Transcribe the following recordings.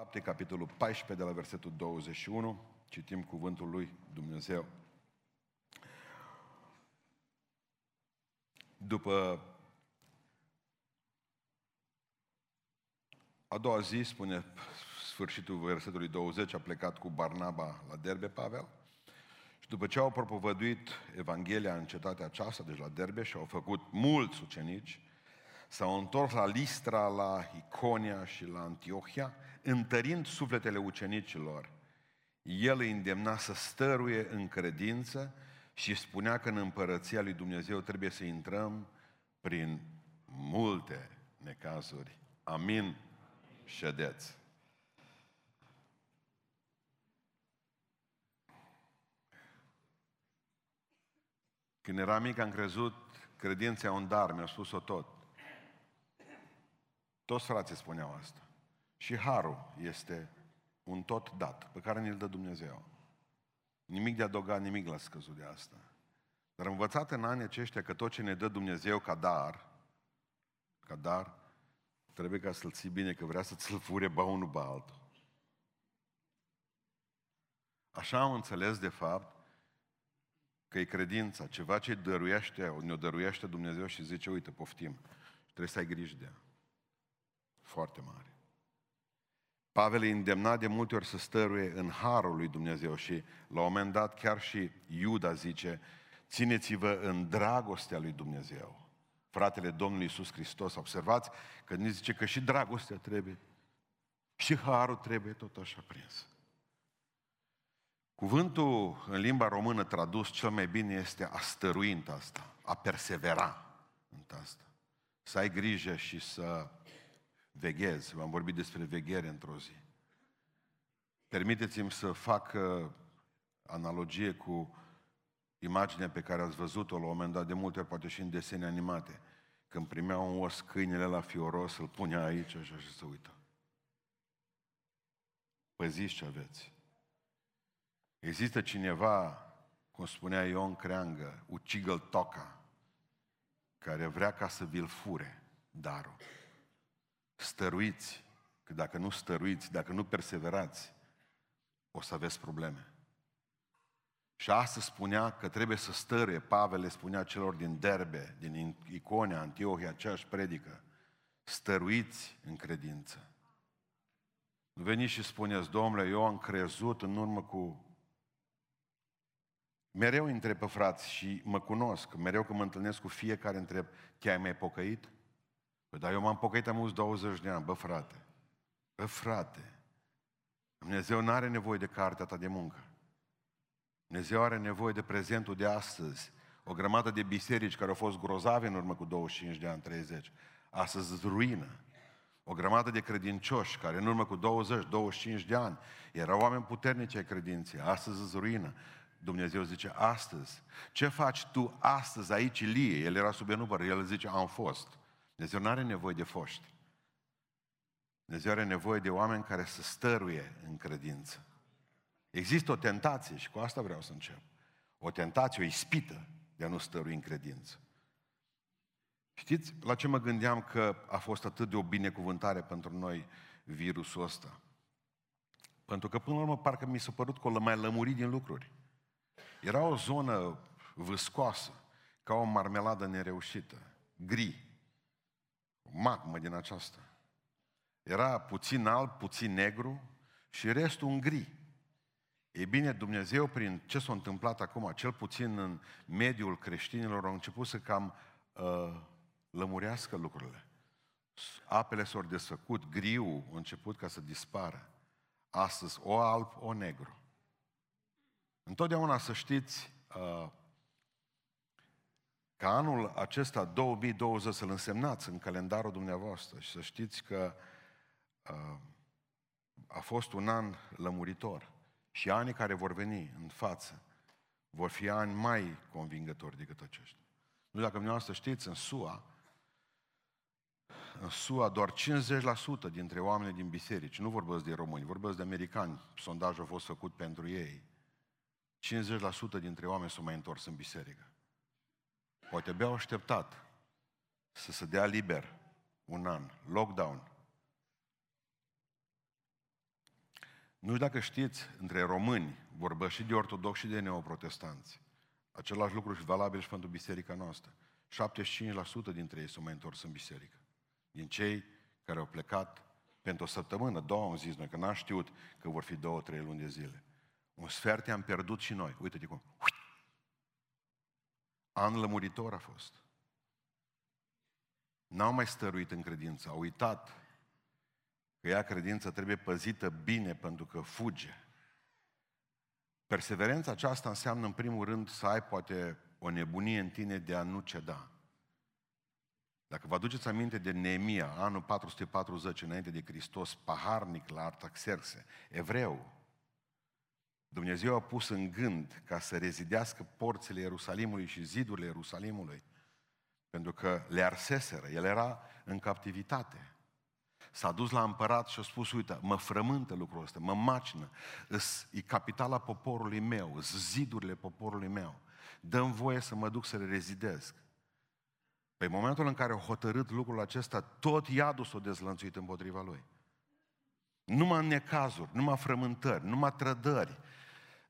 Fapte, capitolul 14, de la versetul 21, citim cuvântul lui Dumnezeu. După a doua zi, spune sfârșitul versetului 20, a plecat cu Barnaba la Derbe, Pavel, și după ce au propovăduit Evanghelia în cetatea aceasta, deci la Derbe, și au făcut mulți ucenici, s-au întors la Listra, la Iconia și la Antiohia, întărind sufletele ucenicilor. El îi îndemna să stăruie în credință și spunea că în împărăția lui Dumnezeu trebuie să intrăm prin multe necazuri. Amin. Ședeți. Când eram mic am crezut credința un dar, mi-a spus-o tot. Toți frații spuneau asta. Și harul este un tot dat, pe care ne-l dă Dumnezeu. Nimic de adăugat, nimic la scăzut de asta. Dar am învățat în anii aceștia că tot ce ne dă Dumnezeu ca dar, ca dar, trebuie ca să-l ții bine, că vrea să ți-l fure ba unul, ba altul. Așa am înțeles, de fapt, că e credința, ceva ce dăruiește, ne-o dăruiește Dumnezeu și zice, uite, poftim. Și trebuie să ai grijă de ea. Foarte mare. Pavel îi îndemna de multe ori să stăruie în harul lui Dumnezeu și la un moment dat chiar și Iuda zice, țineți-vă în dragostea lui Dumnezeu. Fratele Domnului Iisus Hristos, observați că ne zice că și dragostea trebuie, și harul trebuie tot așa prins. Cuvântul în limba română tradus cel mai bine este a stărui în asta, a persevera în asta. Să ai grijă și să veghezi. V-am vorbit despre veghere într-o zi. Permiteți-mi să fac uh, analogie cu imaginea pe care ați văzut-o la un moment dat, de multe ori poate și în desene animate. Când primeau un os câinele la fioros, îl punea aici așa și se uită. Păziți ce aveți. Există cineva, cum spunea Ion Creangă, ucigăl toca, care vrea ca să vi-l fure darul. Stăruiți, că dacă nu stăruiți, dacă nu perseverați, o să aveți probleme. Și asta spunea că trebuie să stăre, Pavel le spunea celor din Derbe, din Iconia, Antiohia, aceeași predică, stăruiți în credință. Nu veniți și spuneți, domnule, eu am crezut în urmă cu... Mereu întreb pe frați și mă cunosc, mereu că mă întâlnesc cu fiecare întreb, te-ai mai pocăit? Păi, dar eu m-am pocăit am 20 de ani, bă frate, bă frate, Dumnezeu nu are nevoie de cartea ta de muncă. Dumnezeu are nevoie de prezentul de astăzi. O grămadă de biserici care au fost grozave în urmă cu 25 de ani, 30, astăzi îți ruină. O grămadă de credincioși care în urmă cu 20-25 de ani erau oameni puternici ai credinței, astăzi îți ruină. Dumnezeu zice, astăzi, ce faci tu astăzi aici, Ilie? El era sub enupăr, el zice, am fost. Dumnezeu nu are nevoie de foști. Dumnezeu are nevoie de oameni care să stăruie în credință. Există o tentație și cu asta vreau să încep. O tentație, o ispită de a nu stărui în credință. Știți la ce mă gândeam că a fost atât de o binecuvântare pentru noi virusul ăsta? Pentru că până la urmă parcă mi s-a părut că o mai lămurit din lucruri. Era o zonă vâscoasă, ca o marmeladă nereușită, gri, o magmă din aceasta. Era puțin alb, puțin negru și restul un gri. Ei bine, Dumnezeu, prin ce s-a întâmplat acum, cel puțin în mediul creștinilor, a început să cam uh, lămurească lucrurile. Apele s-au desfăcut, griu a început ca să dispară. Astăzi, o alb, o negru. Întotdeauna să știți uh, ca anul acesta 2020 să-l însemnați în calendarul dumneavoastră și să știți că uh, a fost un an lămuritor. Și anii care vor veni în față vor fi ani mai convingători decât aceștia. Nu dacă dumneavoastră știți, în SUA, în SUA doar 50% dintre oamenii din biserici, nu vorbesc de români, vorbesc de americani, sondajul a fost făcut pentru ei, 50% dintre oameni s-au mai întors în biserică. Poate abia au așteptat să se dea liber un an, lockdown, Nu știu dacă știți, între români, vorbă și de ortodoxi și de neoprotestanți. Același lucru și valabil și pentru biserica noastră. 75% dintre ei s-au mai întors în biserică. Din cei care au plecat pentru o săptămână, două am zis noi, că n-am știut că vor fi două, trei luni de zile. Un sfert i-am pierdut și noi. Uite-te cum. An lămuritor a fost. N-au mai stăruit în credință, au uitat că ea credință trebuie păzită bine pentru că fuge. Perseverența aceasta înseamnă în primul rând să ai poate o nebunie în tine de a nu ceda. Dacă vă aduceți aminte de Neemia, anul 440 înainte de Hristos, paharnic la Artaxerxe, evreu, Dumnezeu a pus în gând ca să rezidească porțile Ierusalimului și zidurile Ierusalimului, pentru că le arseseră, el era în captivitate. S-a dus la împărat și a spus, uite, mă frământă lucrul ăsta, mă macină, e capitala poporului meu, zidurile poporului meu. Dăm voie să mă duc să le rezidez. Păi în momentul în care a hotărât lucrul acesta, tot iadul s-a dezlănțuit împotriva lui. Numai necazuri, numai frământări, numai trădări.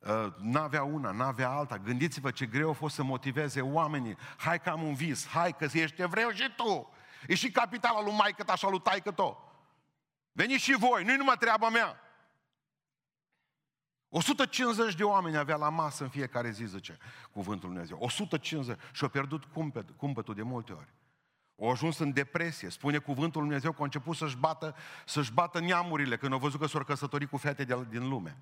Uh, n-avea una, n-avea alta. Gândiți-vă ce greu a fost să motiveze oamenii. Hai că am un vis, hai că ești evreu și tu. E și capitala lui maică așa lui taică tot. Veniți și voi, nu-i numai treaba mea. 150 de oameni avea la masă în fiecare zi, zice cuvântul Lui Dumnezeu. 150 și-au pierdut cumpăt, cumpătul de multe ori. Au ajuns în depresie. Spune cuvântul Lui Dumnezeu că au început să-și bată, să-și bată neamurile când au văzut că s-au căsătorit cu fete de, din lume.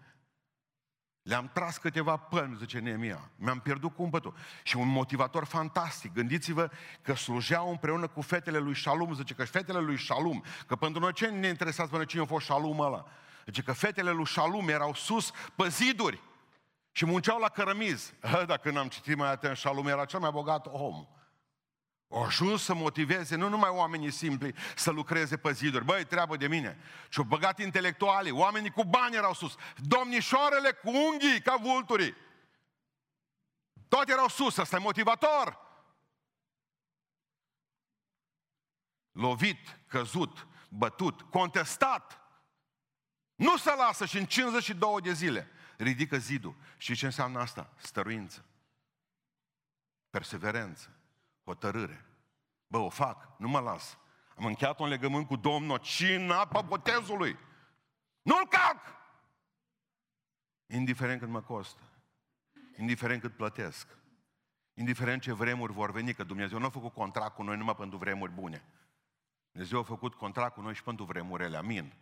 Le-am tras câteva pălmi, zice Neemia. Mi-am pierdut cumpătul. Și un motivator fantastic. Gândiți-vă că slujeau împreună cu fetele lui Shalom. Zice că fetele lui Shalom, că pentru noi ce ne interesează până cine a fost Shalom ăla? Zice că fetele lui Shalom erau sus pe ziduri și munceau la cărămiz. Dacă n-am citit mai atent, Shalom era cel mai bogat om. Au ajuns să motiveze nu numai oamenii simpli să lucreze pe ziduri. Băi, treabă de mine. Și-au băgat intelectualii, oamenii cu bani erau sus. Domnișoarele cu unghii ca vulturii. Toate erau sus, ăsta e motivator. Lovit, căzut, bătut, contestat. Nu se lasă și în 52 de zile ridică zidul. Și ce înseamnă asta? Stăruință. Perseverență. Hotărâre. Bă, o fac, nu mă las. Am încheiat un legământ cu Domnul și în apa botezului. Nu-l calc! Indiferent cât mă costă. Indiferent cât plătesc. Indiferent ce vremuri vor veni, că Dumnezeu nu a făcut contract cu noi numai pentru vremuri bune. Dumnezeu a făcut contract cu noi și pentru vremurile. Amin.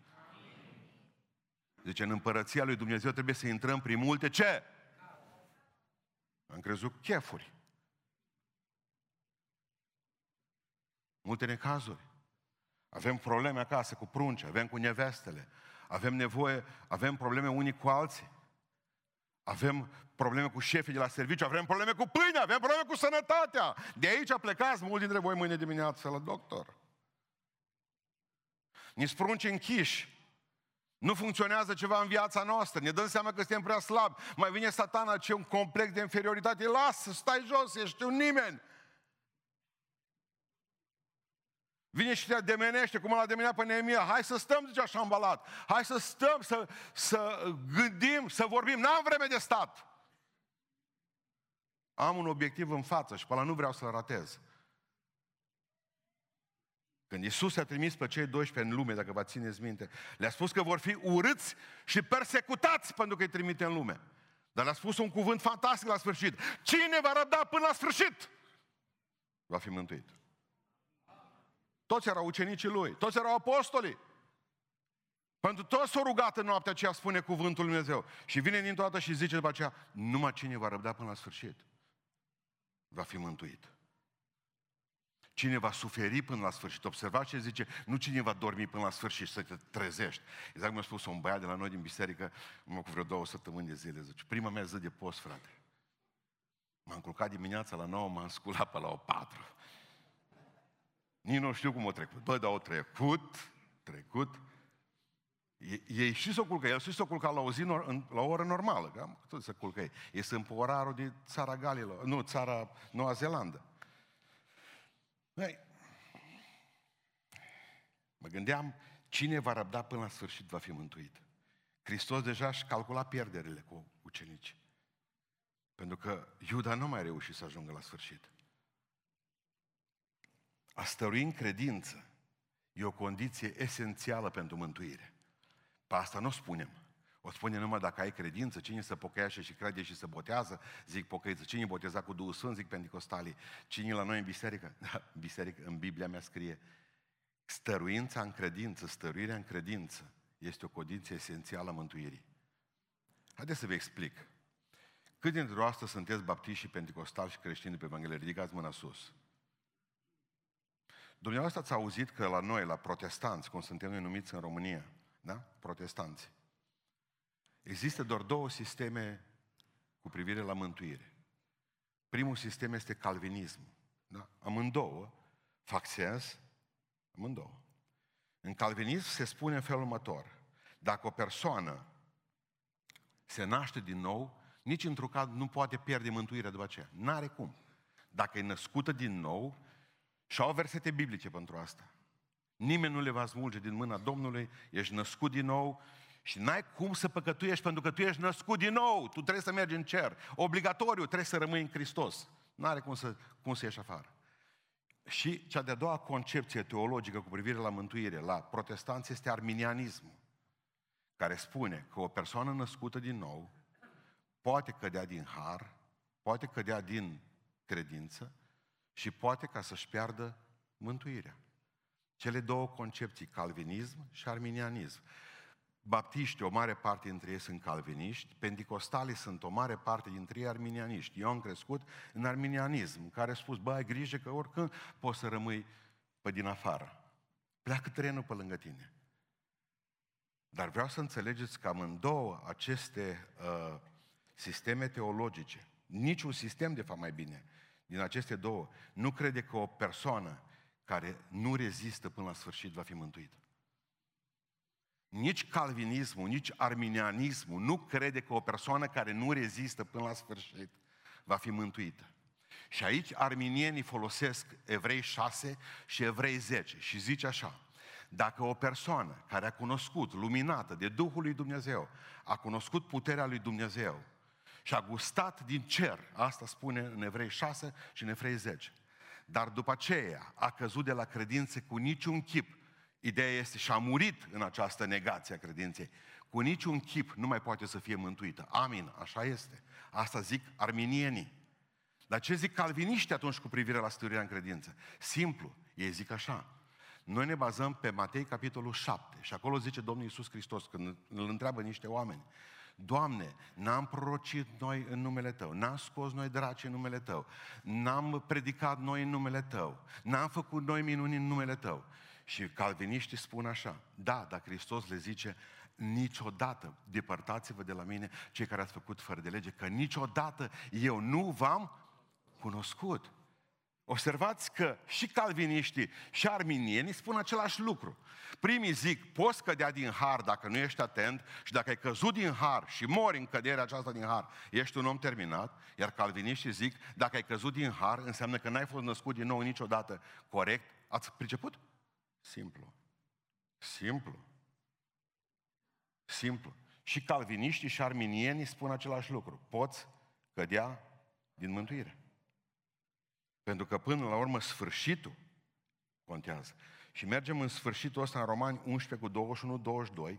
Zice, în împărăția lui Dumnezeu trebuie să intrăm prin multe ce? Am crezut chefuri. Multe necazuri. Avem probleme acasă cu prunci, avem cu nevestele, avem nevoie, avem probleme unii cu alții. Avem probleme cu șefii de la serviciu, avem probleme cu pâinea, avem probleme cu sănătatea. De aici plecați mulți dintre voi mâine dimineață la doctor. Ni sprunci închiși. Nu funcționează ceva în viața noastră, ne dăm seama că suntem prea slabi. Mai vine satana, ce un complex de inferioritate. Lasă, stai jos, ești un nimeni. Vine și te ademenește, cum l-a ademenea pe Neemia. Hai să stăm, zice așa ambalat. Hai să stăm, să, să gândim, să vorbim. N-am vreme de stat. Am un obiectiv în față și pe ăla nu vreau să-l ratez. Când Iisus a trimis pe cei 12 în lume, dacă vă țineți minte, le-a spus că vor fi urâți și persecutați pentru că îi trimite în lume. Dar le-a spus un cuvânt fantastic la sfârșit. Cine va răbda până la sfârșit? Va fi mântuit. Toți erau ucenicii lui, toți erau apostolii. Pentru toți s-au rugat în noaptea aceea, spune cuvântul Lui Dumnezeu. Și vine dintr-o dată și zice după aceea, numai cine va răbda până la sfârșit, va fi mântuit. Cine va suferi până la sfârșit. Observați ce zice, nu cine va dormi până la sfârșit să te trezești. Exact cum a spus un băiat de la noi din biserică, mă cu vreo două săptămâni de zile, zice, prima mea zi de post, frate. M-am culcat dimineața la 9, m-am sculat pe la o 4. Nici nu știu cum o trecut. Bă, dar o trecut, trecut. Ei și s-o culcă, el și s-o culca la o zi, la o oră normală, că tot să culcă ei. Ei sunt pe orarul de țara Galilor, nu, țara Noua Zeelandă. Băi, mă gândeam, cine va răbda până la sfârșit va fi mântuit. Hristos deja și calcula pierderile cu ucenici. Pentru că Iuda nu mai reușit să ajungă la sfârșit. A stărui în credință e o condiție esențială pentru mântuire. Pe asta nu o spunem. O spune numai dacă ai credință, cine se pocăiește și crede și se botează, zic pocăiță. Cine boteza cu Duhul Sfânt, zic pentecostalii. Cine la noi în biserică? Da, biserică, în Biblia mea scrie stăruința în credință, stăruirea în credință este o condiție esențială a mântuirii. Haideți să vă explic. Cât dintre voastre sunteți baptiști și pentecostali și creștini pe Evanghelie? Ridicați mâna sus. Dumneavoastră ați auzit că la noi, la protestanți, cum suntem noi numiți în România, da? Protestanți. Există doar două sisteme cu privire la mântuire. Primul sistem este calvinism. Da? Amândouă fac sens, amândouă. În calvinism se spune în felul următor. Dacă o persoană se naște din nou, nici într-un caz nu poate pierde mântuirea după aceea. N-are cum. Dacă e născută din nou, și au versete biblice pentru asta. Nimeni nu le va smulge din mâna Domnului, ești născut din nou și n-ai cum să păcătuiești pentru că tu ești născut din nou, tu trebuie să mergi în cer. Obligatoriu trebuie să rămâi în Hristos. N-are cum să, cum să ieși afară. Și cea de-a doua concepție teologică cu privire la mântuire, la protestanți, este arminianismul, care spune că o persoană născută din nou poate cădea din har, poate cădea din credință și poate ca să-și piardă mântuirea. Cele două concepții, calvinism și arminianism. Baptiști, o mare parte dintre ei sunt calviniști, pentecostalii sunt o mare parte dintre ei arminianiști. Eu am crescut în arminianism, în care a spus, bă, ai grijă că oricând poți să rămâi pe din afară. Pleacă trenul pe lângă tine. Dar vreau să înțelegeți că amândouă aceste uh, sisteme teologice, niciun sistem, de fapt, mai bine, din aceste două, nu crede că o persoană care nu rezistă până la sfârșit va fi mântuită. Nici calvinismul, nici arminianismul nu crede că o persoană care nu rezistă până la sfârșit va fi mântuită. Și aici arminienii folosesc Evrei 6 și Evrei 10 și zice așa, dacă o persoană care a cunoscut, luminată de Duhul lui Dumnezeu, a cunoscut puterea lui Dumnezeu și a gustat din cer, asta spune în Evrei 6 și în Evrei 10, dar după aceea a căzut de la credință cu niciun chip, Ideea este și a murit în această negație a credinței. Cu niciun chip nu mai poate să fie mântuită. Amin, așa este. Asta zic arminienii. Dar ce zic calviniști atunci cu privire la stărirea în credință? Simplu, ei zic așa. Noi ne bazăm pe Matei, capitolul 7, și acolo zice Domnul Iisus Hristos, când îl întreabă niște oameni, Doamne, n-am prorocit noi în numele Tău, n-am scos noi draci în numele Tău, n-am predicat noi în numele Tău, n-am făcut noi minuni în numele Tău. Și calviniștii spun așa, da, dar Hristos le zice, niciodată depărtați-vă de la mine cei care ați făcut fără de lege, că niciodată eu nu v-am cunoscut. Observați că și calviniștii și arminienii spun același lucru. Primii zic, poți cădea din har dacă nu ești atent și dacă ai căzut din har și mori în căderea aceasta din har, ești un om terminat, iar calviniștii zic, dacă ai căzut din har, înseamnă că n-ai fost născut din nou niciodată corect. Ați priceput? Simplu. Simplu. Simplu. Și calviniștii și arminienii spun același lucru. Poți cădea din mântuire. Pentru că până la urmă sfârșitul contează. Și mergem în sfârșitul ăsta în Romani 11 cu 21-22.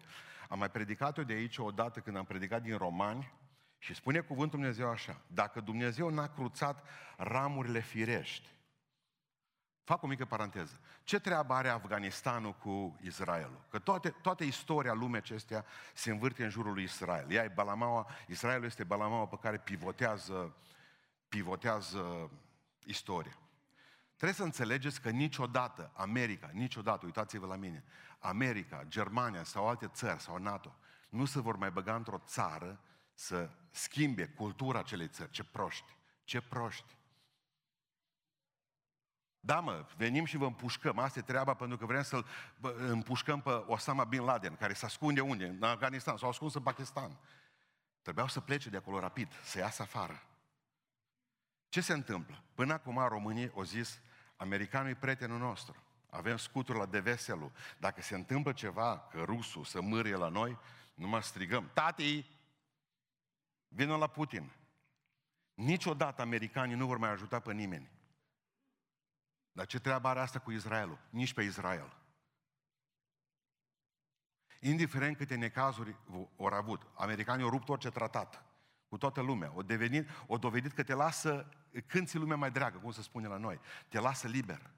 Am mai predicat-o de aici odată când am predicat din Romani și spune cuvântul Dumnezeu așa. Dacă Dumnezeu n-a cruțat ramurile firești, Fac o mică paranteză. Ce treabă are Afganistanul cu Israelul? Că toate, toată istoria lumii acestea se învârte în jurul lui Israel. Ea e balamaua, Israelul este balamaua pe care pivotează, pivotează istoria. Trebuie să înțelegeți că niciodată America, niciodată, uitați-vă la mine, America, Germania sau alte țări sau NATO, nu se vor mai băga într-o țară să schimbe cultura acelei țări. Ce proști! Ce proști! Da, mă, venim și vă împușcăm. Asta e treaba pentru că vrem să-l împușcăm pe Osama Bin Laden, care se ascunde unde? În Afganistan, s-au ascuns în Pakistan. Trebuiau să plece de acolo rapid, să iasă afară. Ce se întâmplă? Până acum românii au zis, americanul e prietenul nostru. Avem scuturi la deveselu. Dacă se întâmplă ceva, că rusul să mârie la noi, Nu mă strigăm, tati, vină la Putin. Niciodată americanii nu vor mai ajuta pe nimeni. Dar ce treabă are asta cu Israelul? Nici pe Israel. Indiferent câte necazuri au avut, americanii au rupt orice tratat cu toată lumea. O, devenit, o dovedit că te lasă, când ți lumea mai dragă, cum se spune la noi, te lasă liber.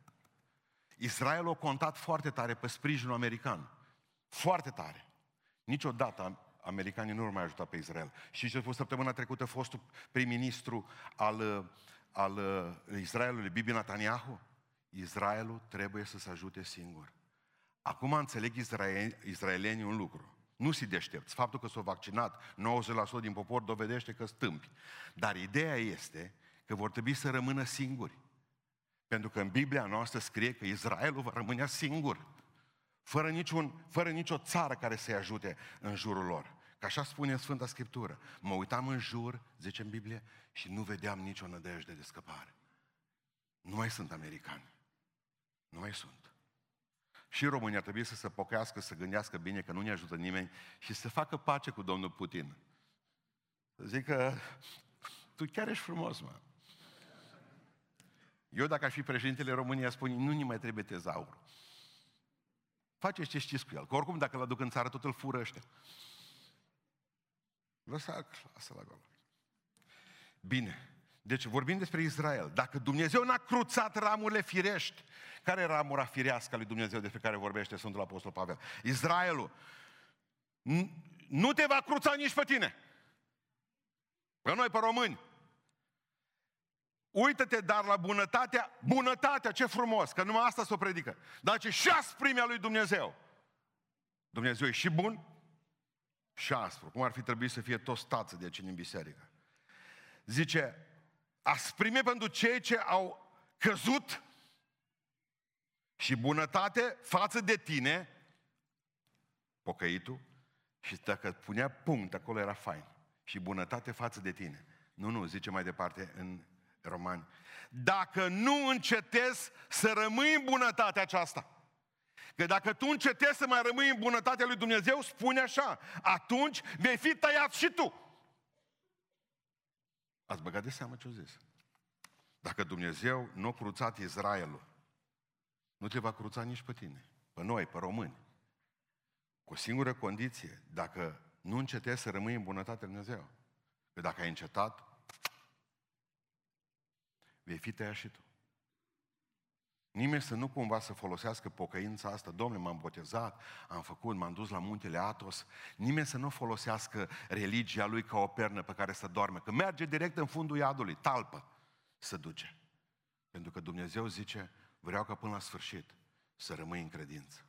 Israel a contat foarte tare pe sprijinul american. Foarte tare. Niciodată americanii nu au mai ajutat pe Israel. Și ce a fost săptămâna trecută fostul prim-ministru al, al Israelului, Bibi Netanyahu? Israelul trebuie să se ajute singur. Acum înțeleg israelienii un lucru. Nu si deștepți. Faptul că s-au vaccinat 90% din popor dovedește că stâmpi. Dar ideea este că vor trebui să rămână singuri. Pentru că în Biblia noastră scrie că Israelul va rămâne singur. Fără, niciun, fără nicio țară care să-i ajute în jurul lor. Că așa spune Sfânta Scriptură. Mă uitam în jur, zice în Biblie, și nu vedeam nicio nădejde de scăpare. Nu mai sunt americani. Nu mai sunt. Și România ar trebui să se pochească, să gândească bine că nu ne ajută nimeni și să facă pace cu domnul Putin. Să zic că tu chiar ești frumos, mă. Eu, dacă aș fi președintele României, spune, nu ne mai trebuie tezaur. Faceți ce știți cu el. Că oricum, dacă l aduc în țară, tot îl fură ăștia. Lăsa, lasă la gol. Bine. Deci vorbim despre Israel. Dacă Dumnezeu n-a cruțat ramurile firești, care e ramura firească a lui Dumnezeu despre care vorbește Sfântul Apostol Pavel? Israelul. Nu te va cruța nici pe tine. Pe noi, pe români. Uită-te dar la bunătatea, bunătatea, ce frumos, că numai asta se o predică. Dar ce și asprimea lui Dumnezeu. Dumnezeu e și bun și aspru. Cum ar fi trebuit să fie toți tață de aici în biserică. Zice, asprime pentru cei ce au căzut și bunătate față de tine, pocăitul, și dacă punea punct, acolo era fain. Și bunătate față de tine. Nu, nu, zice mai departe în Romani. Dacă nu încetezi să rămâi în bunătatea aceasta, Că dacă tu încetezi să mai rămâi în bunătatea lui Dumnezeu, spune așa, atunci vei fi tăiat și tu. Ați băgat de seamă ce au zis. Dacă Dumnezeu nu a cruțat Israelul, nu te va cruța nici pe tine, pe noi, pe români. Cu o singură condiție, dacă nu încetezi să rămâi în bunătatea lui Dumnezeu. Că dacă ai încetat, vei fi tăiat și tu. Nimeni să nu cumva să folosească pocăința asta, domnule, m-am botezat, am făcut, m-am dus la muntele Atos, nimeni să nu folosească religia lui ca o pernă pe care să doarme, că merge direct în fundul iadului, talpă, să duce. Pentru că Dumnezeu zice, vreau ca până la sfârșit să rămâi în credință.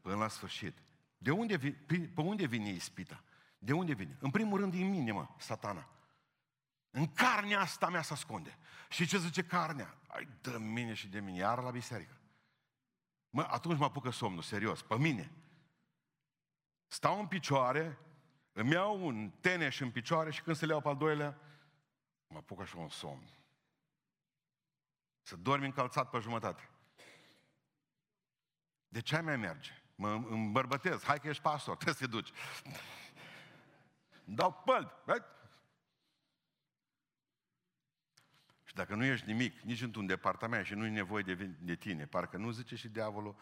Până la sfârșit. De unde vine, pe unde vine ispita? De unde vine? În primul rând din mine, mă, satana. În carnea asta mea se ascunde. Și ce zice carnea? Ai, dă mine și de mine, iar la biserică. Mă, atunci mă apucă somnul, serios, pe mine. Stau în picioare, îmi iau un teneș în picioare și când se le iau pe al doilea, mă apucă așa un somn. Să dormi încălțat pe jumătate. De ce mai merge? Mă îmbărbătez, hai că ești pastor, trebuie să te duci. Dau pălbi, right? Și dacă nu ești nimic, nici într-un departament și nu-i nevoie de, de tine, parcă nu zice și diavolul,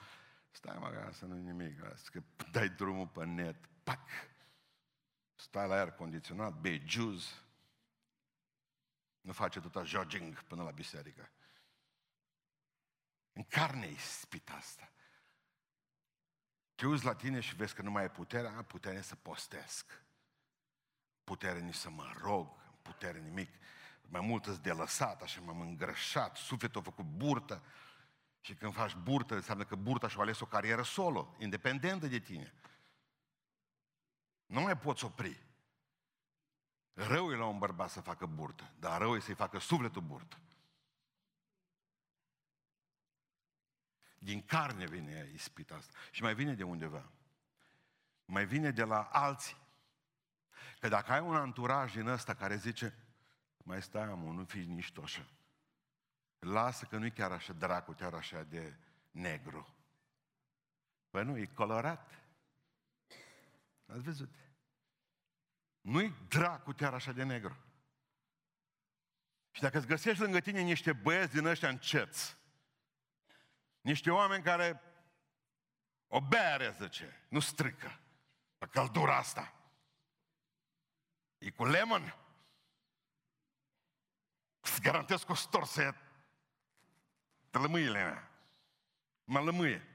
stai mă, să nu-i nimic, că dai drumul pe net, pac, stai la aer condiționat, bei juice, nu face tot jogging până la biserică. În carne e spita asta. Te uiți la tine și vezi că nu mai e puterea, putere să postesc. Putere nici să mă rog, putere nimic mai mult îți de lăsat, așa m-am îngrășat, sufletul a făcut burtă. Și când faci burtă, înseamnă că burta și-a ales o carieră solo, independentă de tine. Nu mai poți opri. Rău e la un bărbat să facă burtă, dar rău e să-i facă sufletul burtă. Din carne vine ispita asta. Și mai vine de undeva. Mai vine de la alții. Că dacă ai un anturaj din ăsta care zice, mai stai, amă, nu fii nici tu așa. Lasă că nu-i chiar așa dracu, chiar așa de negru. Păi nu, e colorat. Ați văzut? Nu-i dracu chiar așa de negru. Și dacă îți găsești lângă tine niște băieți din ăștia înceți, niște oameni care o bere, zice, nu strică, pe căldura asta. E cu lemon. Îți garantez că o storse lămâile mea. Mă lămâie.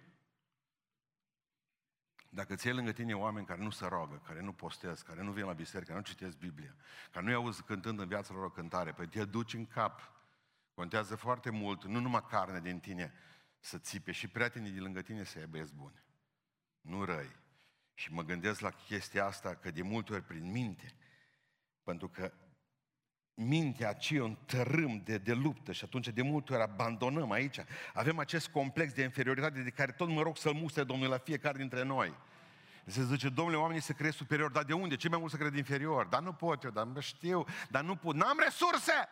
Dacă ți lângă tine oameni care nu se roagă, care nu postez, care nu vin la biserică, care nu citesc Biblia, care nu-i auzi cântând în viața lor o cântare, pe te duci în cap. Contează foarte mult, nu numai carne din tine să țipe, și prietenii din lângă tine să aibă băieți buni. Nu răi. Și mă gândesc la chestia asta că de multe ori prin minte, pentru că mintea aceea e un tărâm de, de luptă și atunci de multe ori abandonăm aici. Avem acest complex de inferioritate de care tot mă rog să-l mustre Domnul la fiecare dintre noi. Se zice, domnule, oamenii se crede superior, dar de unde? Ce mai mult să cred inferior? Dar nu pot eu, dar nu știu, dar nu pot, n-am resurse!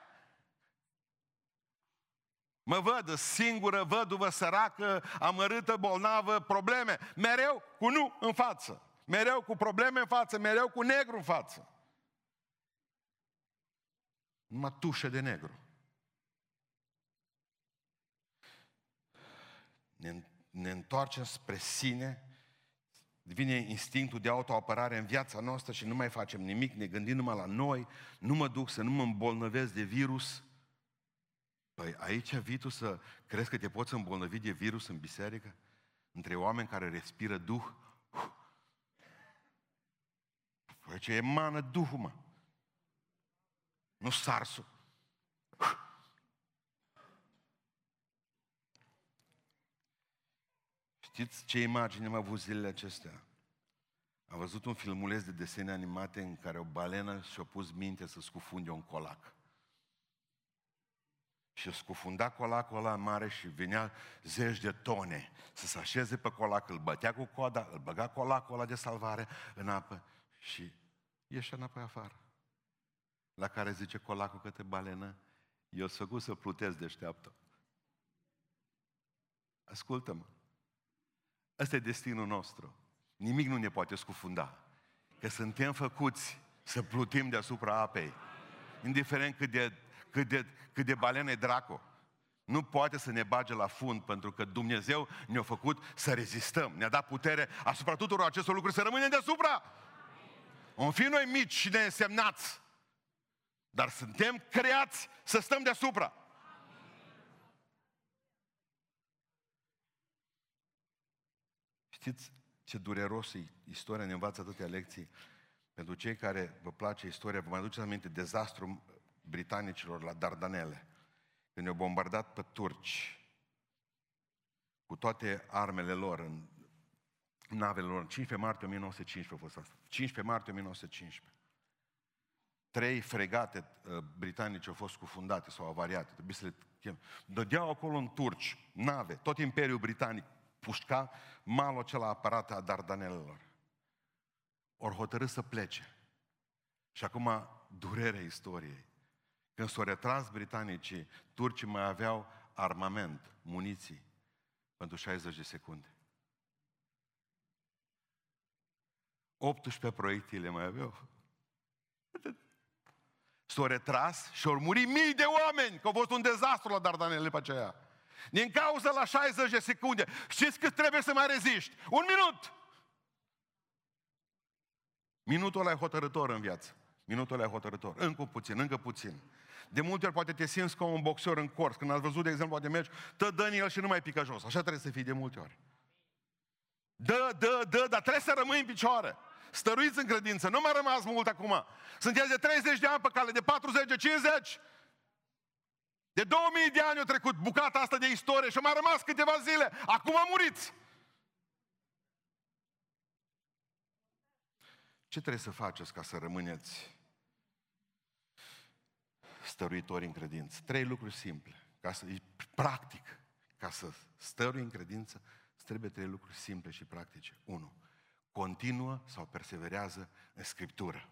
Mă văd singură, văduvă, săracă, amărâtă, bolnavă, probleme. Mereu cu nu în față. Mereu cu probleme în față, mereu cu negru în față numai tușă de negru. Ne, ne întoarcem spre sine, vine instinctul de autoapărare în viața noastră și nu mai facem nimic, ne gândim numai la noi, nu mă duc să nu mă îmbolnăvesc de virus. Păi aici vii tu să crezi că te poți îmbolnăvi de virus în biserică? Între oameni care respiră Duh? Păi ce emană Duhul, mă nu sarsul. Știți ce imagine am avut zilele acestea? Am văzut un filmuleț de desene animate în care o balenă și-a pus minte să scufunde un colac. Și scufunda colacul ăla mare și venea zeci de tone să se așeze pe colac, îl bătea cu coada, îl băga colacul ăla de salvare în apă și ieșea înapoi afară la care zice colacul către balenă, eu sunt făcut să plutesc deșteaptă. Ascultă-mă. Ăsta e destinul nostru. Nimic nu ne poate scufunda. Că suntem făcuți să plutim deasupra apei. Indiferent cât de, cât de, cât de balenă e dracu. Nu poate să ne bage la fund, pentru că Dumnezeu ne-a făcut să rezistăm. Ne-a dat putere asupra tuturor acestor lucruri să rămânem deasupra. Om fi noi mici și neînsemnați. Dar suntem creați să stăm deasupra. Știți ce dureros e istoria, ne învață atâtea lecții. Pentru cei care vă place istoria, vă mai aduceți aminte dezastru britanicilor la Dardanele, când ne-au bombardat pe turci cu toate armele lor în navele lor. 15 martie 1915 a fost asta. 15 martie 1915 trei fregate uh, britanice au fost scufundate sau avariate, trebuie să le chem. Dădeau acolo în turci, nave, tot Imperiul Britanic pușca malul acela aparat a Dardanelelor. Ori hotărât să plece. Și acum durerea istoriei. Când s-au retras britanicii, turcii mai aveau armament, muniții, pentru 60 de secunde. 18 proiectile mai aveau. S-au retras și au murit mii de oameni, că a fost un dezastru la Dardanele pe aceea. Din cauza la 60 de secunde. Știți cât trebuie să mai reziști? Un minut! Minutul ăla e hotărător în viață. Minutul ăla e hotărător. Încă puțin, încă puțin. De multe ori poate te simți ca un boxer în cors. Când ați văzut, de exemplu, poate mergi, tă dă el și nu mai pică jos. Așa trebuie să fii de multe ori. Dă, dă, dă, dar trebuie să rămâi în picioare. Stăruiți în credință, nu mai rămas mult acum. Sunteți de 30 de ani pe cale, de 40, de 50. De 2000 de ani a trecut bucata asta de istorie și a mai rămas câteva zile. Acum muriți. Ce trebuie să faceți ca să rămâneți stăruitori în credință? Trei lucruri simple. Ca să, practic, ca să stărui în credință, trebuie trei lucruri simple și practice. Unu, continuă sau perseverează în Scriptură.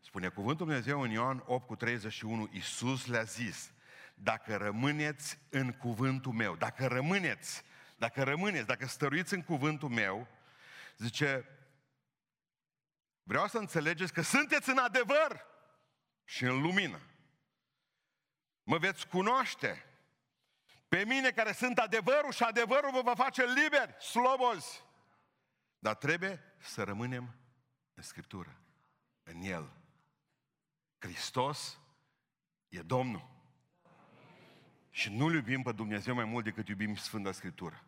Spune cuvântul Dumnezeu în Ioan 8 cu 31, Iisus le-a zis, dacă rămâneți în cuvântul meu, dacă rămâneți, dacă rămâneți, dacă stăruiți în cuvântul meu, zice, Vreau să înțelegeți că sunteți în adevăr și în lumină. Mă veți cunoaște pe mine care sunt adevărul și adevărul vă va face liberi, slobozi. Dar trebuie să rămânem în Scriptură, în El. Hristos e Domnul. Și nu-L iubim pe Dumnezeu mai mult decât iubim Sfânta Scriptură.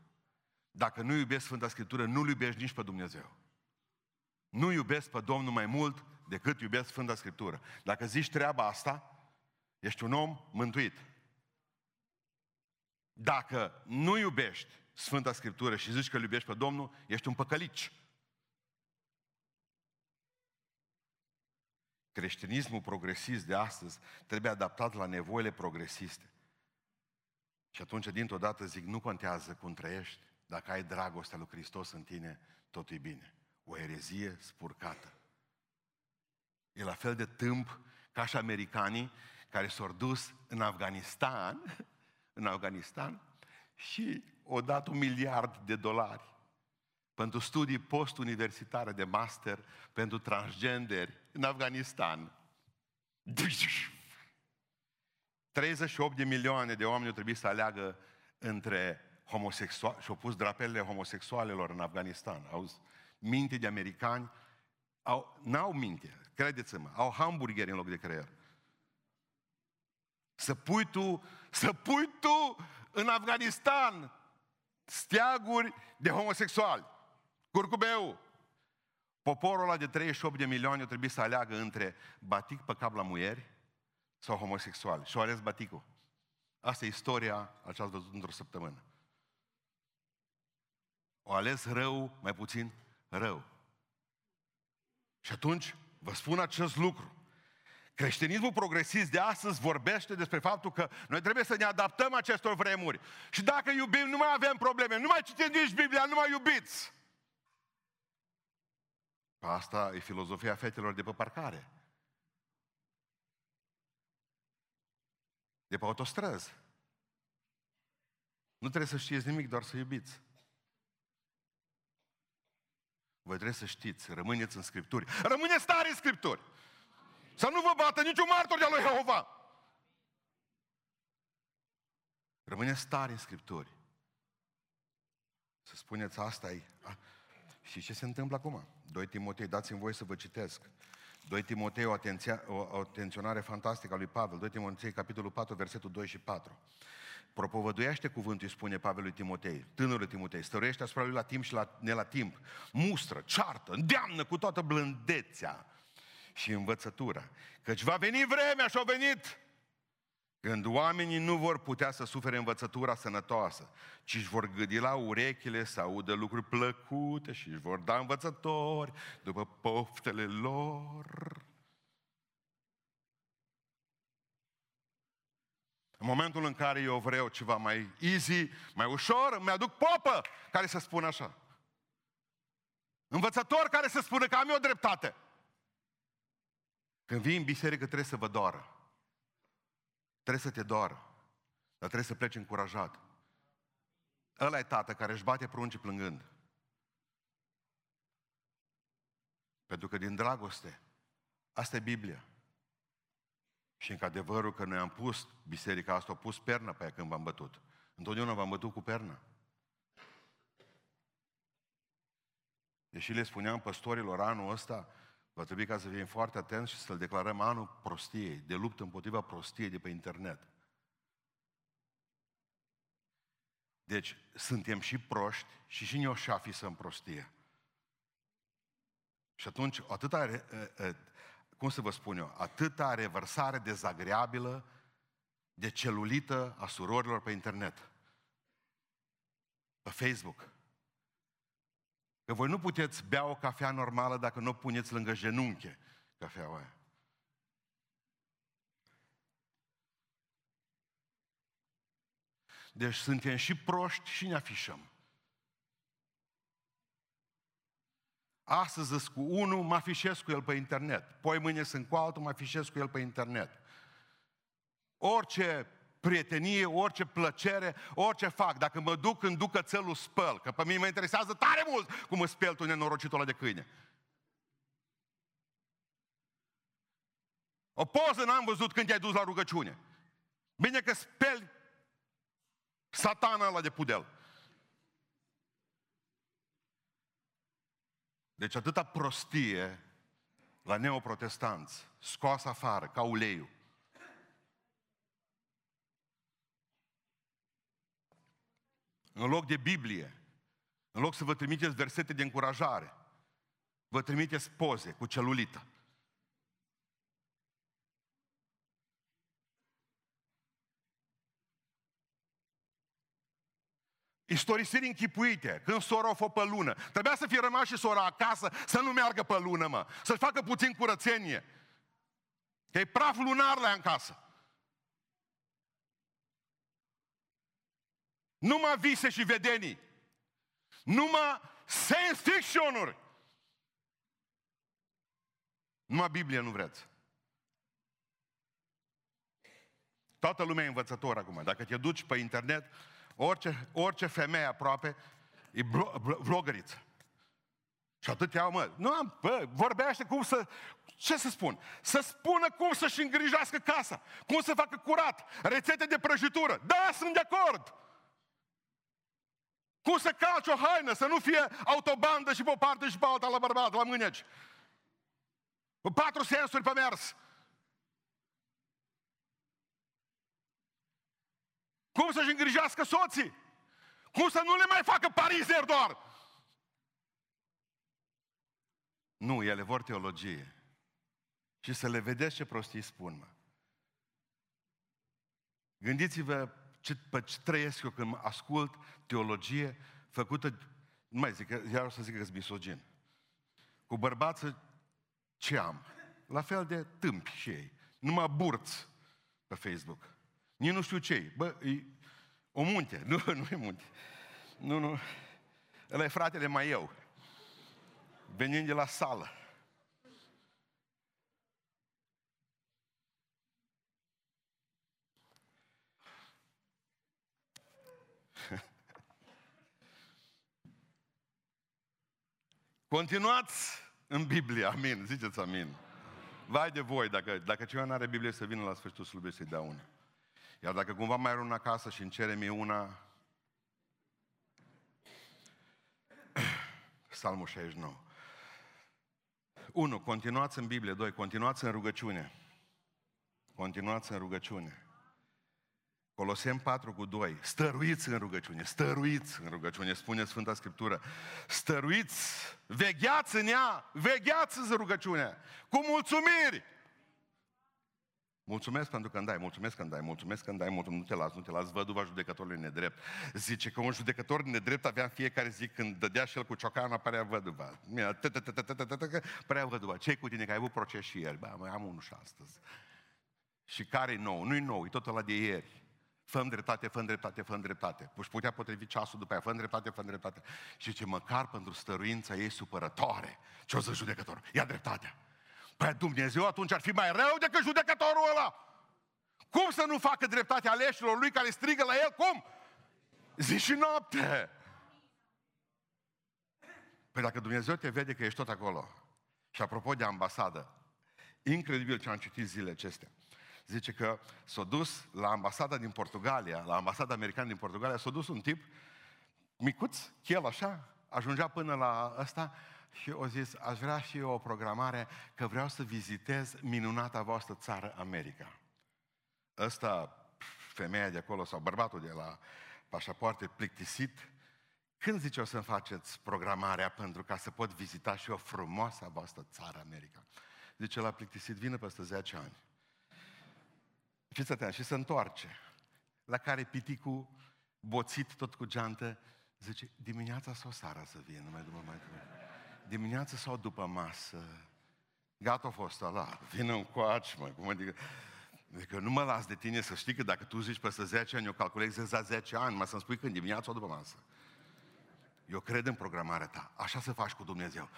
Dacă nu iubesc Sfânta Scriptură, nu-L iubești nici pe Dumnezeu. Nu iubesc pe Domnul mai mult decât iubesc Sfânta Scriptură. Dacă zici treaba asta, ești un om mântuit. Dacă nu iubești Sfânta Scriptură și zici că îl iubești pe Domnul, ești un păcălici. Creștinismul progresist de astăzi trebuie adaptat la nevoile progresiste. Și atunci, dintr-o dată, zic, nu contează cum trăiești, dacă ai dragostea lui Hristos în tine, totul e bine. O erezie spurcată. E la fel de tâmp ca și americanii care s-au dus în Afganistan, în Afganistan și au dat un miliard de dolari pentru studii postuniversitare de master pentru transgenderi în Afganistan. 38 de milioane de oameni au trebuit să aleagă între homosexuali și au pus drapelele homosexualelor în Afganistan. Auzi? Minte de americani au, n-au minte, credeți-mă, au hamburgeri în loc de creier. Să pui tu, să pui tu în Afganistan steaguri de homosexuali. Curcubeu. Poporul ăla de 38 de milioane trebuie să aleagă între batic pe cap la muieri sau homosexual. Și au ales baticul. Asta e istoria, așa ați văzut într-o săptămână. O ales rău, mai puțin rău. Și atunci vă spun acest lucru. Creștinismul progresist de astăzi vorbește despre faptul că noi trebuie să ne adaptăm acestor vremuri. Și dacă iubim, nu mai avem probleme. Nu mai citiți nici Biblia, nu mai iubiți. Asta e filozofia fetelor de pe parcare. De pe autostrăzi. Nu trebuie să știți nimic, doar să iubiți. Voi trebuie să știți, rămâneți în Scripturi. Rămâneți tare în Scripturi! Să nu vă bată niciun martor de-a lui Jehova! Rămâneți tare în Scripturi. Să spuneți asta e... Și ce se întâmplă acum? 2 Timotei, dați-mi voie să vă citesc. 2 Timotei, o, atenția, o, o atenționare fantastică a lui Pavel. 2 Timotei, capitolul 4, versetul 2 și 4. Propovăduiește cuvântul, îi spune Pavel lui Timotei, tânărul Timotei, stăruiește asupra lui la timp și la, ne la timp, mustră, ceartă, îndeamnă cu toată blândețea și învățătura. Căci va veni vremea și a venit când oamenii nu vor putea să sufere învățătura sănătoasă, ci își vor gâdi la urechile să audă lucruri plăcute și își vor da învățători după poftele lor. În momentul în care eu vreau ceva mai easy, mai ușor, îmi aduc popă care să spună așa. Învățător care să spună că am eu dreptate. Când vii în biserică trebuie să vă doară. Trebuie să te doară. Dar trebuie să pleci încurajat. Ăla e tată care își bate pruncii plângând. Pentru că din dragoste, asta e Biblia. Și încă adevărul că noi am pus, biserica asta a pus pernă pe ea când v-am bătut. Întotdeauna v-am bătut cu pernă. Deși le spuneam păstorilor anul ăsta, va trebui ca să fim foarte atenți și să-l declarăm anul prostiei, de luptă împotriva prostiei de pe internet. Deci, suntem și proști și și neoșafii să prostie. Și atunci, atâta cum să vă spun eu, atâta revărsare dezagreabilă de celulită a surorilor pe internet, pe Facebook. Că voi nu puteți bea o cafea normală dacă nu o puneți lângă genunche cafeaua aia. Deci suntem și proști și ne afișăm. Astăzi sunt cu unul, mă afișez cu el pe internet. Poi mâine sunt cu altul, mă afișez cu el pe internet. Orice prietenie, orice plăcere, orice fac. Dacă mă duc în ducățelul spăl, că pe mine mă interesează tare mult cum îți speli tu nenorocitul ăla de câine. O poză n-am văzut când te-ai dus la rugăciune. Bine că speli satana ăla de pudel. Deci atâta prostie la neoprotestanți, scoasă afară, ca uleiul. În loc de Biblie, în loc să vă trimiteți versete de încurajare, vă trimiteți poze cu celulită. Istorisiri închipuite, când sora o fă pe lună. Trebuia să fie rămas și sora acasă, să nu meargă pe lună, mă. Să-și facă puțin curățenie. Că e praf lunar la în casă. Numai vise și vedenii. Numai science fiction-uri. Numai Biblie nu vreți. Toată lumea e învățător acum. Dacă te duci pe internet, Orice, orice femeie aproape e vlogăriță. Și atât iau, mă, nu am, bă, vorbește cum să, ce să spun? Să spună cum să-și îngrijească casa, cum să facă curat, rețete de prăjitură. Da, sunt de acord! Cum să calci o haină, să nu fie autobandă și pe o parte și pe alta la bărbat, la mâneci. Cu patru sensuri pe mers. Cum să-și îngrijească soții? Cum să nu le mai facă parizer doar? Nu, ele vor teologie. Și să le vedeți ce prostii spun, mă. Gândiți-vă ce, pe ce trăiesc eu când ascult teologie făcută, nu mai zic, iar o să zic că sunt misogin. Cu bărbață ce am? La fel de tâmpi și ei. Numai burți pe Facebook. Nici nu știu ce Bă, e o munte. Nu, nu e munte. Nu, nu. Ăla e fratele mai eu. Venind de la sală. Continuați în Biblie, amin, ziceți amin. Vai de voi, dacă, dacă cineva nu are Biblie, să vină la sfârșitul slujbei să-i dea una. Iar dacă cumva mai rău acasă și îmi cere mie una, Psalmul 69. 1. Continuați în Biblie. 2. Continuați în rugăciune. Continuați în rugăciune. Colosem 4 cu 2. Stăruiți în rugăciune, stăruiți în rugăciune, spune Sfânta Scriptură. Stăruiți, vegheați în ea, vegheați în rugăciune, cu mulțumiri. Mulțumesc pentru că îmi dai, mulțumesc că îmi dai, mulțumesc că îmi dai, mulțumesc, nu te las, nu te las, văduva judecătorului nedrept. Zice că un judecător nedrept avea în fiecare zi când dădea și el cu ciocanul, apărea văduva. Părea văduva. Ce cu tine, că ai avut proces și ieri? Ba, mai am unul și astăzi. Și care e nou? Nu-i nou, e tot la de ieri. Fă dreptate, fă dreptate, fă dreptate. Își putea potrivi ceasul după aia, fă dreptate, fă dreptate. Și ce măcar pentru stăruința ei supărătoare, ce o să judecător? Ia dreptatea. Păi Dumnezeu atunci ar fi mai rău decât judecătorul ăla. Cum să nu facă dreptate aleșilor lui care strigă la el? Cum? Zi și noapte. Păi dacă Dumnezeu te vede că ești tot acolo, și apropo de ambasadă, incredibil ce am citit zilele acestea, zice că s-a dus la ambasada din Portugalia, la ambasada americană din Portugalia, s-a dus un tip micuț, chel așa, ajungea până la ăsta și o zis, aș vrea și eu o programare că vreau să vizitez minunata voastră țară America. Ăsta, femeia de acolo sau bărbatul de la pașapoarte plictisit, când zice o să-mi faceți programarea pentru ca să pot vizita și o frumoasă voastră țară America? Zice, la plictisit, vină peste 10 ani. Fiți atenți, și se întoarce. La care piticul, boțit tot cu geantă, zice, dimineața sau seara să vină, mai după mai după dimineața sau după masă, gata a fost ăla, vină în coaci, mă, cum adică, adică nu mă las de tine să știi că dacă tu zici peste 10 ani, eu calculez la 10 ani, mă să-mi spui când dimineața sau după masă. Eu cred în programarea ta. Așa să faci cu Dumnezeu.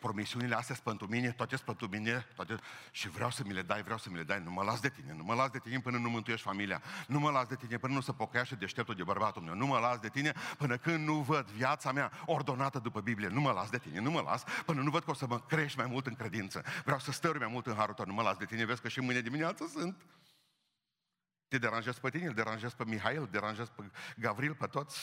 Promisiunile astea sunt pentru mine, toate sunt pentru mine, toate... și vreau să mi le dai, vreau să mi le dai. Nu mă las de tine, nu mă las de tine până nu mântuiești familia. Nu mă las de tine până nu se pocăiește deșteptul de bărbatul meu. Nu mă las de tine până când nu văd viața mea ordonată după Biblie. Nu mă las de tine, nu mă las până nu văd că o să mă crești mai mult în credință. Vreau să stări mai mult în harul tău. Nu mă las de tine, vezi că și mâine dimineață sunt. Te deranjezi pe tine, îl deranjezi pe Mihail, îl deranjezi pe Gavril, pe toți.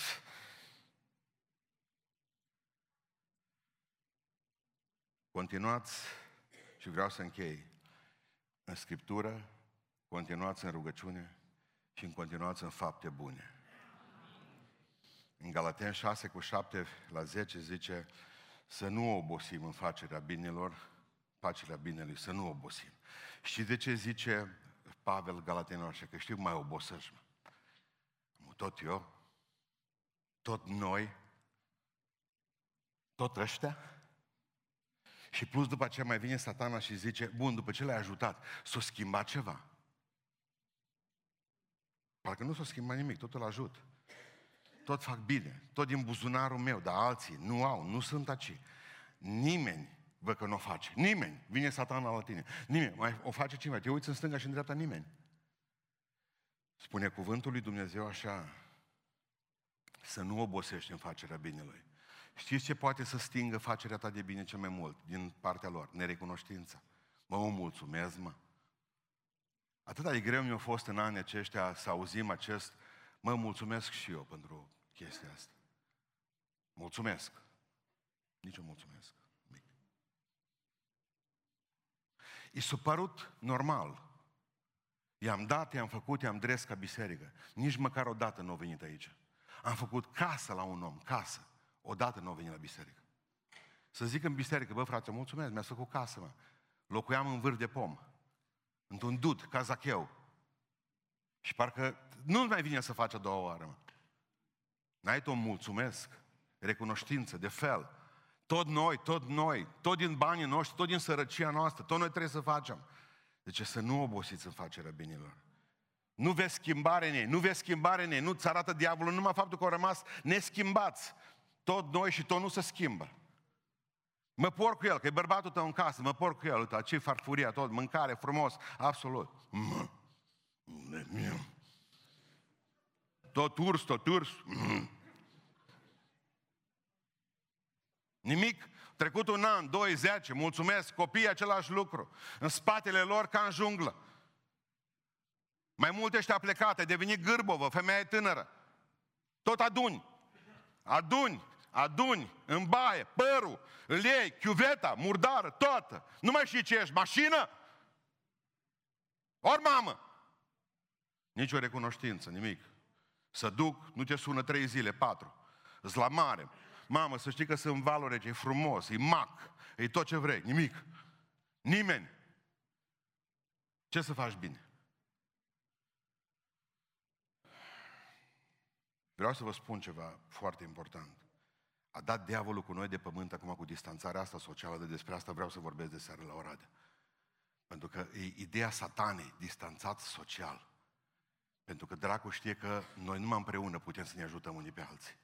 Continuați și vreau să închei în Scriptură, continuați în rugăciune și în continuați în fapte bune. În Galaten 6 cu 7 la 10 zice să nu obosim în facerea binelor, facerea binelui, să nu obosim. Și de ce zice Pavel Galatenilor așa, că știu mai obosăși. Tot eu, tot noi, tot ăștia, și plus după aceea mai vine satana și zice, bun, după ce l-ai ajutat, s-a schimbat ceva. Parcă nu s-a schimbat nimic, tot îl ajut. Tot fac bine, tot din buzunarul meu, dar alții nu au, nu sunt aici. Nimeni văd că nu o face. Nimeni. Vine satana la tine. Nimeni. Mai o face cineva. Te uiți în stânga și în dreapta nimeni. Spune cuvântul lui Dumnezeu așa, să nu obosești în facerea binelui. Știți ce poate să stingă facerea ta de bine cel mai mult din partea lor? Nerecunoștința. Mă, mă mulțumesc, mă. Atât de greu mi-a fost în anii aceștia să auzim acest, mă mulțumesc și eu pentru chestia asta. Mulțumesc. Nici o mulțumesc. Mic. I s-a părut normal. I-am dat, i-am făcut, i-am dres ca biserică. Nici măcar o dată nu au venit aici. Am făcut casă la un om, casă. Odată nu au venit la biserică. Să zic în biserică, bă frate, mulțumesc, mi-a făcut casă, mă. Locuiam în vârf de pom. Într-un dud, ca Zacheu. Și parcă nu mai vine să faci a doua oară, mă. N-ai tu mulțumesc, recunoștință, de fel. Tot noi, tot noi, tot din banii noștri, tot din sărăcia noastră, tot noi trebuie să facem. Deci să nu obosiți în facerea binilor. Nu vezi schimbare în ei, nu vezi schimbare în ei, nu-ți arată diavolul numai faptul că au rămas neschimbați tot noi și tot nu se schimbă. Mă por cu el, că e bărbatul tău în casă, mă por cu el, uite, ce farfuria, tot, mâncare, frumos, absolut. Tot urs, tot urs. Nimic. Trecut un an, doi, zece, mulțumesc, copiii același lucru. În spatele lor ca în junglă. Mai multe ăștia plecate, devenit gârbovă, femeie tânără. Tot aduni. Aduni aduni în baie, părul, îl iei, chiuveta, murdară, toată. Nu mai știi ce ești, mașină? Ori mamă? Nici o recunoștință, nimic. Să duc, nu te sună trei zile, patru. Îți la mare. Mamă, să știi că sunt valore, e frumos, e mac, e tot ce vrei, nimic. Nimeni. Ce să faci bine? Vreau să vă spun ceva foarte important. A dat diavolul cu noi de pământ acum cu distanțarea asta socială, de despre asta vreau să vorbesc de seară la Oradea. Pentru că e ideea satanei, distanțat social. Pentru că dracu știe că noi numai împreună putem să ne ajutăm unii pe alții.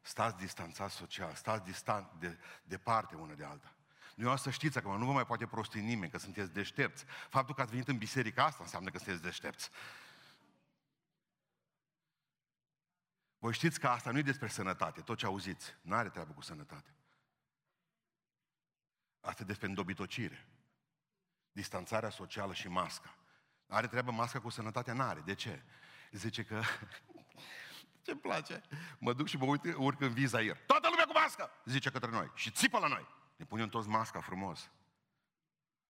Stați distanțați social, stați distant, de, departe una de alta. Nu să știți acum, nu vă mai poate prosti nimeni, că sunteți deștepți. Faptul că ați venit în biserică asta înseamnă că sunteți deștepți. Voi știți că asta nu e despre sănătate, tot ce auziți. Nu are treabă cu sănătate. Asta e despre îndobitocire. Distanțarea socială și masca. Are treabă masca cu sănătatea? N-are. De ce? Zice că... ce place? Mă duc și mă uit, urc în viza ieri. Toată lumea cu mască! Zice către noi. Și țipă la noi. Ne punem toți masca frumos.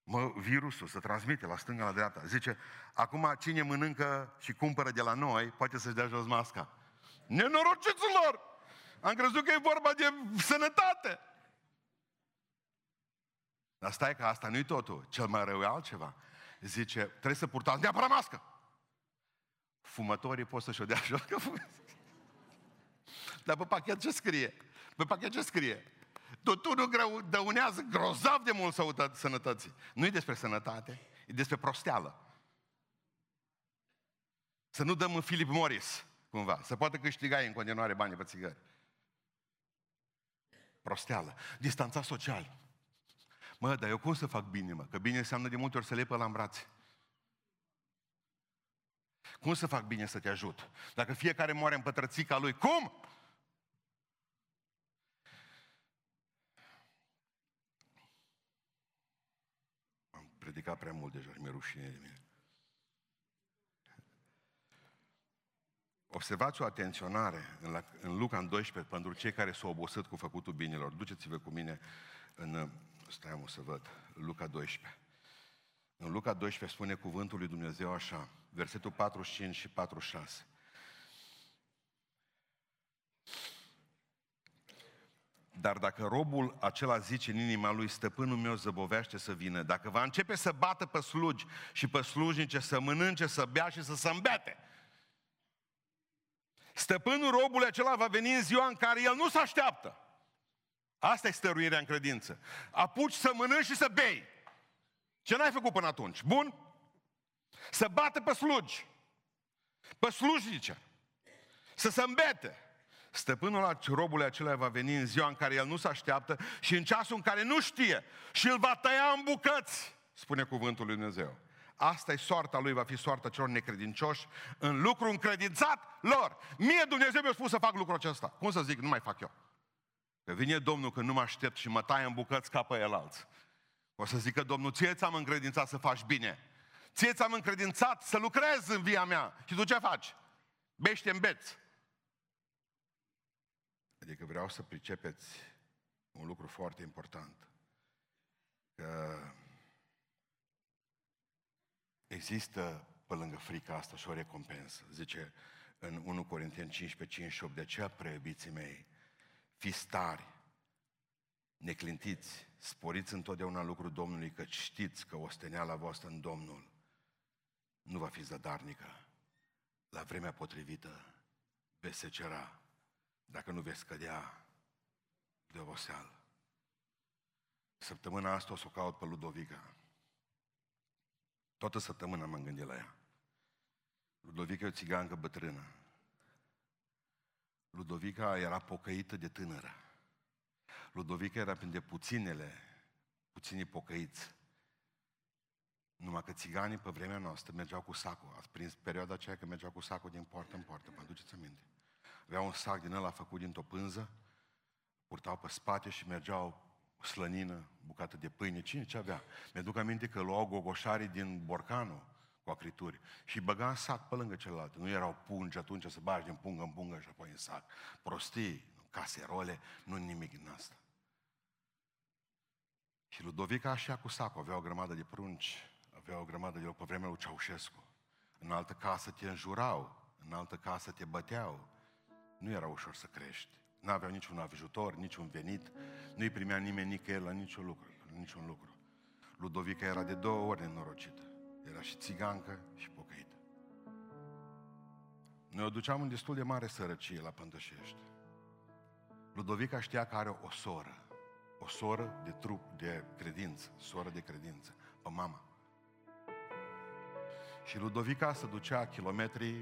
Mă, virusul se transmite la stânga, la dreapta. Zice, acum cine mănâncă și cumpără de la noi, poate să-și dea jos masca. Nenorociților! Am crezut că e vorba de sănătate. Dar stai că asta nu-i totul. Cel mai rău e altceva. Zice, trebuie să purtați neapărat mască. Fumătorii pot să-și o dea jos că Dar pe pachet ce scrie? Pe pachet ce scrie? Tutunul greu, dăunează grozav de mult sănătății. Nu e despre sănătate, e despre prosteală. Să nu dăm în Philip Morris cumva, să poată câștiga în continuare banii pe țigări. prosteală. Distanțat social. Mă, dar eu cum să fac bine, mă? Că bine înseamnă de multe ori să le la în brațe. Cum să fac bine să te ajut? Dacă fiecare moare în pătrățica lui, cum? Am predicat prea mult deja, mi-e rușine de mine. Observați o atenționare în, la, în Luca în 12 pentru cei care s-au obosit cu făcutul binelor. Duceți-vă cu mine în, stai mă să văd, Luca 12. În Luca 12 spune cuvântul lui Dumnezeu așa, versetul 45 și 46. Dar dacă robul acela zice în inima lui, stăpânul meu zăbovește să vină, dacă va începe să bată pe slugi și pe slujnice, să mănânce, să bea și să se îmbete, stăpânul robului acela va veni în ziua în care el nu se așteaptă. Asta e stăruirea în credință. Apuci să mănânci și să bei. Ce n-ai făcut până atunci? Bun? Să bată pe slugi, pe slujnice, să se îmbete. Stăpânul robului acela va veni în ziua în care el nu se așteaptă și în ceasul în care nu știe și îl va tăia în bucăți, spune cuvântul lui Dumnezeu. Asta e soarta lui, va fi soarta celor necredincioși în lucru încredințat lor. Mie Dumnezeu mi-a spus să fac lucrul acesta. Cum să zic, nu mai fac eu. Că vine Domnul când nu mă aștept și mă taie în bucăți ca pe el alți. O să zică, Domnul, ție ți-am încredințat să faci bine. Ție ți-am încredințat să lucrezi în via mea. Și tu ce faci? Bește în beți. Adică vreau să pricepeți un lucru foarte important. Că există pe lângă frica asta și o recompensă. Zice în 1 Corinteni 15, 58, de aceea, preiubiții mei, fiți tari, neclintiți, sporiți întotdeauna lucrul Domnului, că știți că osteneala voastră în Domnul nu va fi zadarnică. La vremea potrivită veți secera, dacă nu veți cădea de oboseală. Săptămâna asta o să o caut pe Ludovica. Toată săptămâna m-am gândit la ea. Ludovica e o țigancă bătrână. Ludovica era pocăită de tânără. Ludovica era printre puținele, puținii pocăiți. Numai că țiganii pe vremea noastră mergeau cu sacul. Ați prins perioada aceea că mergeau cu sacul din poartă în poartă, mă aduceți aminte. Aveau un sac din ăla făcut din o pânză, purtau pe spate și mergeau slănină, bucată de pâine, cine ce avea? Mi-aduc aminte că luau gogoșarii din borcanul cu acrituri și băga în sac pe lângă celălalt. Nu erau pungi atunci să bagi din pungă în pungă și apoi în sac. Prostii, caserole, nu nimic din asta. Și Ludovica așa cu sacul, avea o grămadă de prunci, avea o grămadă de loc pe vremea lui Ceaușescu. În altă casă te înjurau, în altă casă te băteau. Nu era ușor să crești. Nu aveau niciun ajutor, niciun venit, nu-i primea nimeni nicăieri la niciun lucru. La niciun lucru. Ludovica era de două ori nenorocită. Era și țigancă și pocăită. Noi o duceam în destul de mare sărăcie la Pântășești. Ludovica știa că are o soră. O soră de trup, de credință, soră de credință, pe mama. Și Ludovica se ducea kilometri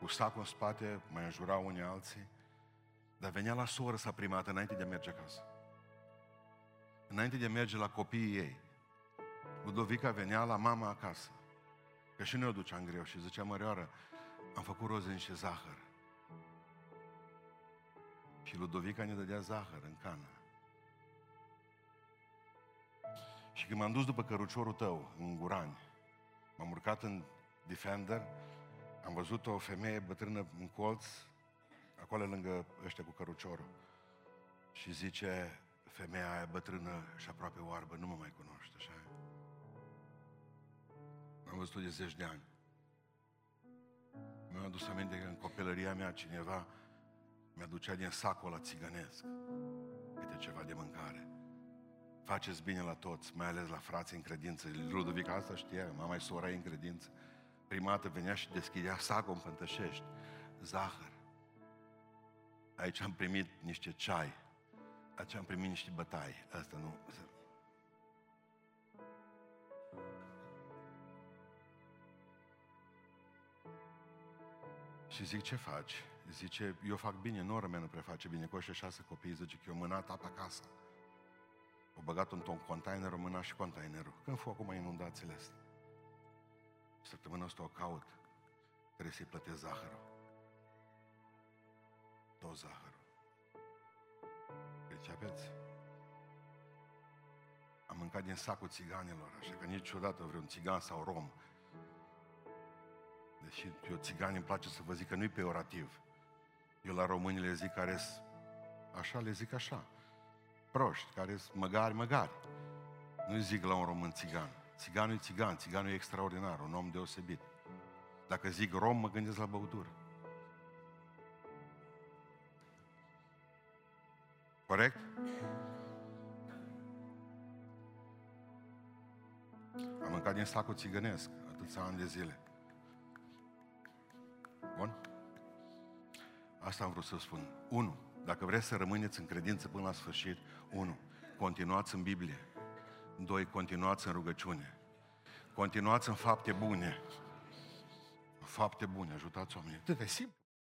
cu sacul în spate, mai înjurau unii alții, dar venea la soră sa primată înainte de a merge acasă. Înainte de a merge la copiii ei. Ludovica venea la mama acasă. Că și noi o duceam greu și zicea, mărioară, am făcut roze niște zahăr. Și Ludovica ne dădea zahăr în cană. Și când m-am dus după căruciorul tău, în Gurani, m-am urcat în Defender, am văzut o femeie bătrână în colț, acolo lângă ăștia cu căruciorul. Și zice, femeia aia bătrână și aproape oarbă, nu mă mai cunoaște, așa? M-am văzut de zeci de ani. Mi-am adus aminte că în copilăria mea cineva mi-aducea din sacul la țigănesc câte ceva de mâncare. Faceți bine la toți, mai ales la frații în credință. Ludovica asta știa, mama e sora în credință. Prima dată venea și deschidea sacul în Pântășești, zahăr. Aici am primit niște ceai, aici am primit niște bătai. Asta nu... Și zic, ce faci? zice, eu fac bine, nu mea nu preface bine, cu ăștia șase copii, zice că eu mânat apa acasă. O băgat într-un container, o mâna și containerul. Când fu acum inundațiile astea? Săptămâna asta o caut. Trebuie să-i plătesc zahărul. Tot zahărul. Deci aveți. Am mâncat din sacul țiganilor, așa că niciodată vreun țigan sau rom. Deși eu țigan îmi place să vă zic că nu-i peorativ. Eu la români le zic care așa, le zic așa. Proști, care sunt măgari, măgari. Nu zic la un român țigan. Țiganul e țigan, țiganul e extraordinar, un om deosebit. Dacă zic rom, mă gândesc la băutură. Corect? Am mâncat din sacul țigănesc atâția ani de zile. Bun? Asta am vrut să spun. Unu, dacă vreți să rămâneți în credință până la sfârșit, unu, continuați în Biblie. Doi, continuați în rugăciune. Continuați în fapte bune. Fapte bune, ajutați oamenii. Atât de simplu.